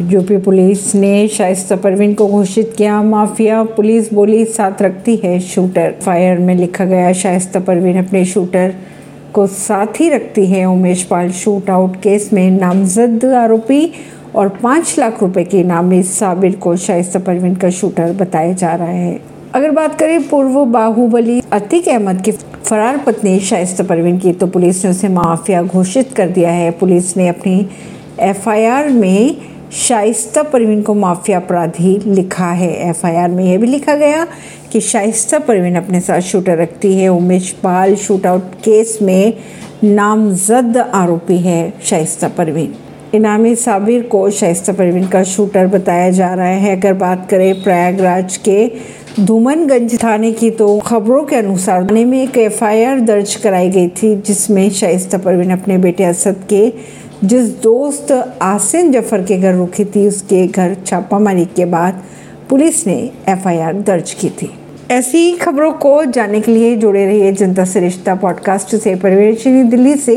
UP police ने शाइस्ता परवीन को घोषित किया, माफिया। पुलिस बोली, साथ रखती है शूटर। फायर में लिखा गया, शाइस्ता परवीन अपने शूटर को साथ ही रखती है। Umesh Pal shoot out case में नामजद आरोपी और पाँच लाख रुपए के इनामी साबिर को शाइस्ता परवीन का शूटर बताया जा रहा है। अगर बात करें पूर्व बाहुबली अतिक अहमद की फरार पत्नी शाइस्ता परवीन की तो पुलिस ने उसे माफिया घोषित कर दिया है। पुलिस ने अपनी एफआईआर में शाइस्ता परवीन को माफिया अपराधी लिखा है। एफआईआर में यह भी लिखा गया कि शाइस्ता परवीन अपने साथ शूटर रखती है। Umesh Pal shoot out case में नामजद आरोपी है शाइस्ता परवीन। इनामी साबिर को शाइस्ता परवीन का शूटर बताया जा रहा है। अगर बात करें प्रयागराज के धूमनगंज थाने की तो खबरों के अनुसार थाने में एक एफआईआर दर्ज कराई गई थी, जिसमें शाइस्ता परवीन अपने बेटे असद के जिस दोस्त आसिन ज़फ़र के घर रुकी थी, उसके घर छापामारी के बाद पुलिस ने एफआईआर दर्ज की थी। ऐसी खबरों को जानने के लिए जुड़े रहिए जनता से रिश्ता पॉडकास्ट से। परवेश दिल्ली से